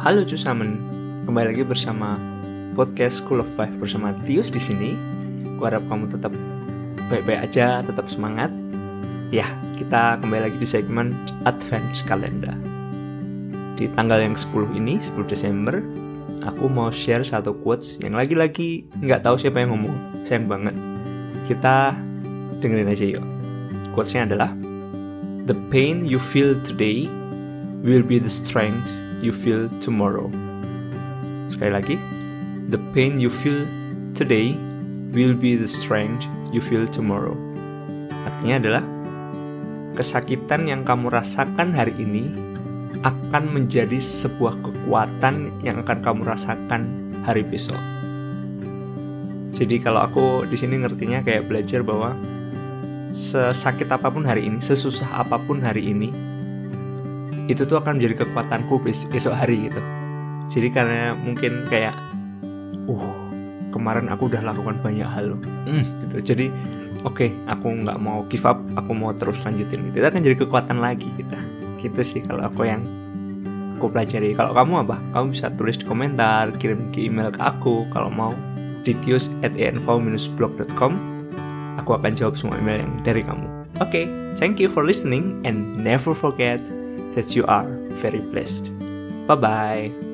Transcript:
Halo Cusamen, kembali lagi bersama podcast School of Five bersama Tius di sini. Kuharap kamu tetap baik-baik aja, tetap semangat. Ya, kita kembali lagi di segmen Advent Calendar. Di tanggal yang 10 ini, 10 Desember, aku mau share satu quotes yang lagi-lagi nggak tahu siapa yang ngomong. Sayang banget. Kita dengerin aja yuk. Quotesnya adalah, The pain you feel today will be the strength you feel tomorrow. Sekali lagi, the pain you feel today will be the strength you feel tomorrow. Artinya adalah kesakitan yang kamu rasakan hari ini akan menjadi sebuah kekuatan yang akan kamu rasakan hari besok. Jadi kalau aku di sini ngertinya kayak belajar bahwa sesakit apa pun hari ini, sesusah apa pun hari ini, itu tuh akan menjadi kekuatanku besok hari gitu. Jadi karena mungkin kayak uh kemarin aku udah lakukan banyak hal loh. Hmm, gitu. Jadi oke okay, aku nggak mau give up aku mau terus lanjutin gitu. itu akan jadi kekuatan lagi kita. Gitu. gitu sih kalau aku yang aku pelajari. Kalau kamu apa? Kamu bisa tulis di komentar kirim ke email ke aku. Kalau mau ditius at blogcom aku akan jawab semua email yang dari kamu. Oke okay, thank you for listening and never forget that you are very blessed. Bye bye.